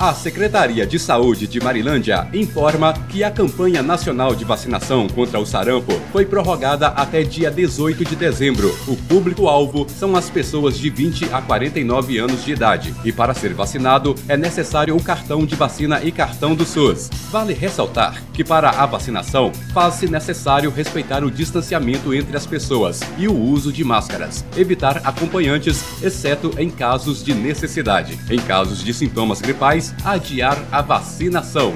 A Secretaria de Saúde de Marilândia informa que a campanha nacional de vacinação contra o sarampo foi prorrogada até dia 18 de dezembro. O público-alvo são as pessoas de 20 a 49 anos de idade e para ser vacinado é necessário o cartão de vacina e cartão do SUS. Vale ressaltar que para a vacinação faz-se necessário respeitar o distanciamento entre as pessoas e o uso de máscaras, evitar acompanhantes, exceto em casos de necessidade. Em casos de sintomas gripais, adiar a vacinação.